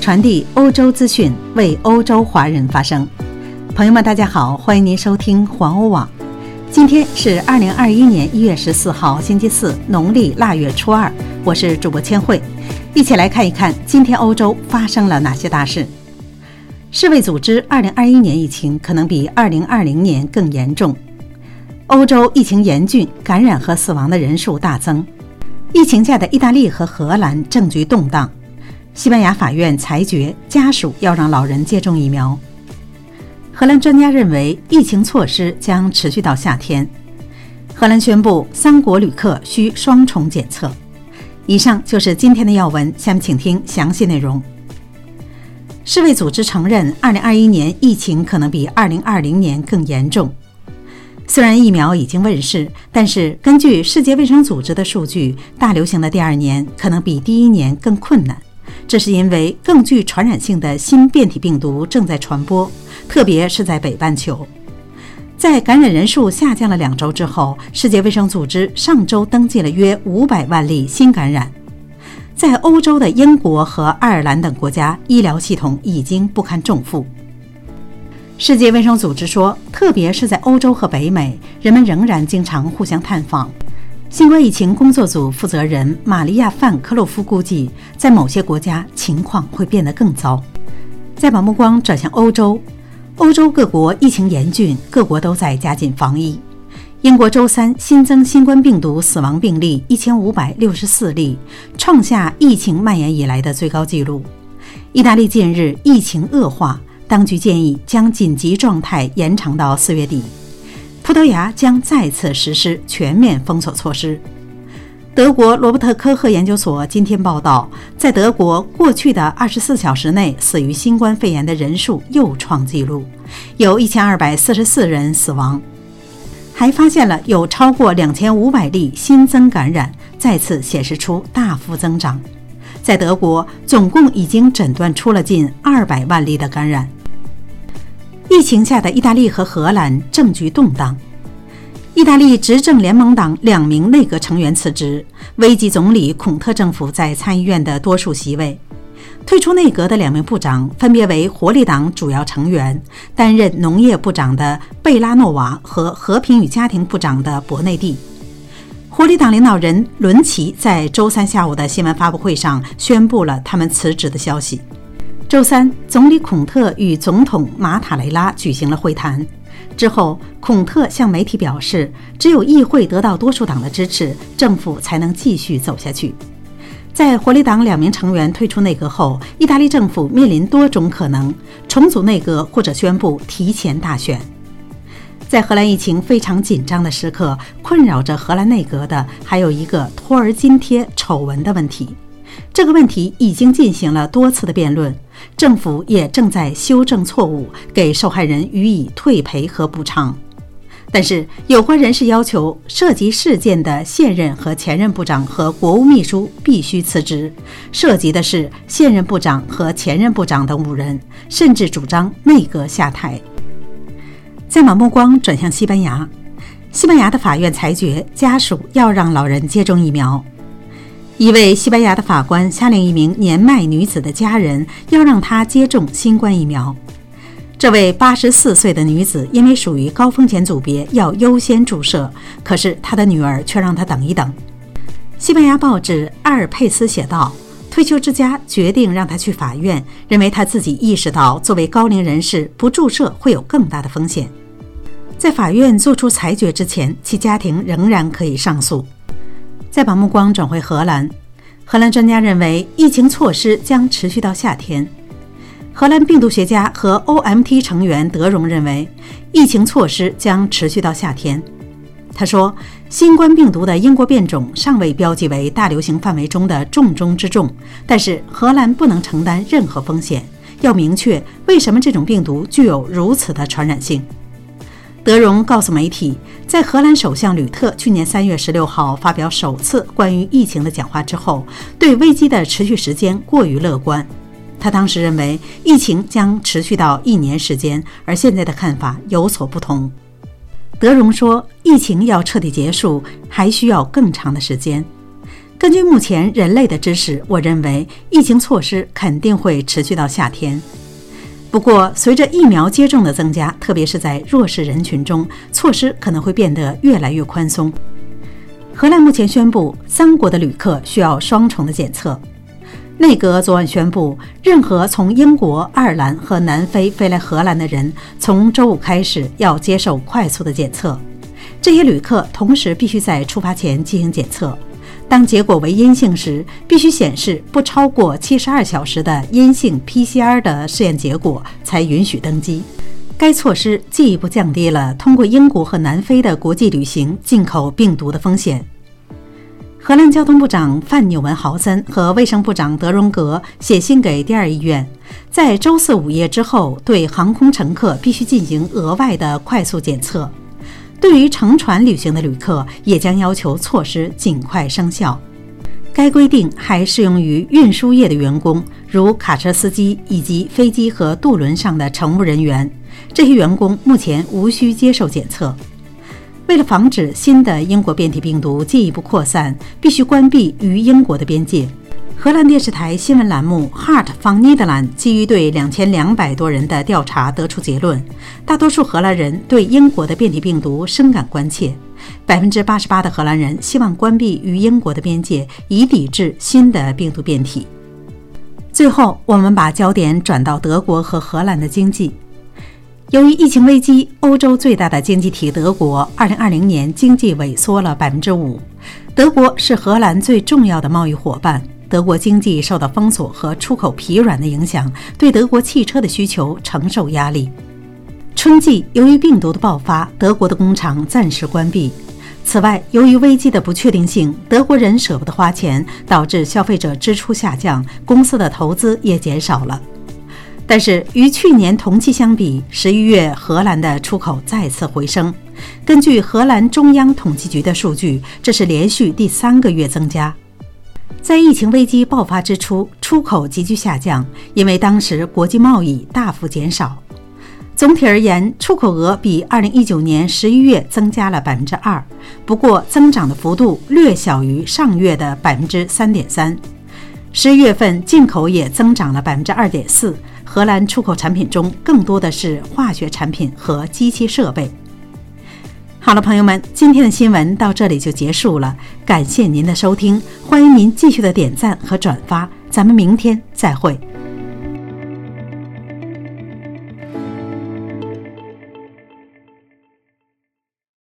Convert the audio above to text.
传递欧洲资讯，为欧洲华人发声。朋友们，大家好，欢迎您收听环欧网。今天是二零二一年一月十四号，星期四，农历腊月初二。我是主播千惠，一起来看一看今天欧洲发生了哪些大事。世卫组织二零二一年疫情可能比二零二零年更严重。欧洲疫情严峻，感染和死亡的人数大增。疫情下的意大利和荷兰政局动荡。西班牙法院裁决，家属要让老人接种疫苗。荷兰专家认为，疫情措施将持续到夏天。荷兰宣布，三国旅客需双重检测。以上就是今天的要闻，下面请听详细内容。世卫组织承认，2021年疫情可能比2020年更严重。虽然疫苗已经问世，但是根据世界卫生组织的数据，大流行的第二年可能比第一年更困难。这是因为更具传染性的新变体病毒正在传播，特别是在北半球。在感染人数下降了两周之后，世界卫生组织上周登记了约五百万例新感染。在欧洲的英国和爱尔兰等国家，医疗系统已经不堪重负。世界卫生组织说，特别是在欧洲和北美，人们仍然经常互相探访。新冠疫情工作组负责人玛利亚·范科洛夫估计，在某些国家情况会变得更糟。再把目光转向欧洲，欧洲各国疫情严峻，各国都在加紧防疫。英国周三新增新冠病毒死亡病例一千五百六十四例，创下疫情蔓延以来的最高纪录。意大利近日疫情恶化。当局建议将紧急状态延长到四月底。葡萄牙将再次实施全面封锁措施。德国罗伯特科赫研究所今天报道，在德国过去的二十四小时内死于新冠肺炎的人数又创纪录，有一千二百四十四人死亡，还发现了有超过两千五百例新增感染，再次显示出大幅增长。在德国，总共已经诊断出了近二百万例的感染。疫情下的意大利和荷兰政局动荡，意大利执政联盟党两名内阁成员辞职，危及总理孔特政府在参议院的多数席位。退出内阁的两名部长分别为活力党主要成员、担任农业部长的贝拉诺瓦和和平与家庭部长的博内蒂。活力党领导人伦齐在周三下午的新闻发布会上宣布了他们辞职的消息。周三，总理孔特与总统马塔雷拉举行了会谈。之后，孔特向媒体表示，只有议会得到多数党的支持，政府才能继续走下去。在活力党两名成员退出内阁后，意大利政府面临多种可能：重组内阁或者宣布提前大选。在荷兰疫情非常紧张的时刻，困扰着荷兰内阁的还有一个托儿津贴丑闻的问题。这个问题已经进行了多次的辩论。政府也正在修正错误，给受害人予以退赔和补偿。但是，有关人士要求涉及事件的现任和前任部长和国务秘书必须辞职，涉及的是现任部长和前任部长等五人，甚至主张内阁下台。再把目光转向西班牙，西班牙的法院裁决，家属要让老人接种疫苗。一位西班牙的法官下令一名年迈女子的家人要让她接种新冠疫苗。这位八十四岁的女子因为属于高风险组别，要优先注射，可是她的女儿却让她等一等。西班牙报纸《阿尔佩斯》写道：“退休之家决定让她去法院，认为她自己意识到作为高龄人士不注射会有更大的风险。在法院作出裁决之前，其家庭仍然可以上诉。”再把目光转回荷兰，荷兰专家认为疫情措施将持续到夏天。荷兰病毒学家和 OMT 成员德荣认为，疫情措施将持续到夏天。他说，新冠病毒的英国变种尚未标记为大流行范围中的重中之重，但是荷兰不能承担任何风险。要明确为什么这种病毒具有如此的传染性。德荣告诉媒体，在荷兰首相吕特去年三月十六号发表首次关于疫情的讲话之后，对危机的持续时间过于乐观。他当时认为疫情将持续到一年时间，而现在的看法有所不同。德荣说，疫情要彻底结束还需要更长的时间。根据目前人类的知识，我认为疫情措施肯定会持续到夏天。不过，随着疫苗接种的增加，特别是在弱势人群中，措施可能会变得越来越宽松。荷兰目前宣布，三国的旅客需要双重的检测。内阁昨晚宣布，任何从英国、爱尔兰和南非飞来荷兰的人，从周五开始要接受快速的检测。这些旅客同时必须在出发前进行检测。当结果为阴性时，必须显示不超过七十二小时的阴性 PCR 的试验结果，才允许登机。该措施进一步降低了通过英国和南非的国际旅行进口病毒的风险。荷兰交通部长范纽文豪森和卫生部长德荣格写信给第二医院，在周四午夜之后，对航空乘客必须进行额外的快速检测。对于乘船旅行的旅客，也将要求措施尽快生效。该规定还适用于运输业的员工，如卡车司机以及飞机和渡轮上的乘务人员。这些员工目前无需接受检测。为了防止新的英国变体病毒进一步扩散，必须关闭与英国的边界。荷兰电视台新闻栏目 Heart from Netherlands 基于对两千两百多人的调查得出结论：大多数荷兰人对英国的变体病毒深感关切。百分之八十八的荷兰人希望关闭与英国的边界，以抵制新的病毒变体。最后，我们把焦点转到德国和荷兰的经济。由于疫情危机，欧洲最大的经济体德国，二零二零年经济萎缩了百分之五。德国是荷兰最重要的贸易伙伴。德国经济受到封锁和出口疲软的影响，对德国汽车的需求承受压力。春季由于病毒的爆发，德国的工厂暂时关闭。此外，由于危机的不确定性，德国人舍不得花钱，导致消费者支出下降，公司的投资也减少了。但是与去年同期相比，十一月荷兰的出口再次回升。根据荷兰中央统计局的数据，这是连续第三个月增加。在疫情危机爆发之初，出口急剧下降，因为当时国际贸易大幅减少。总体而言，出口额比2019年11月增加了2%，不过增长的幅度略小于上月的3.3%。十一月份进口也增长了2.4%，荷兰出口产品中更多的是化学产品和机器设备。好了，朋友们，今天的新闻到这里就结束了，感谢您的收听，欢迎您继续的点赞和转发，咱们明天再会。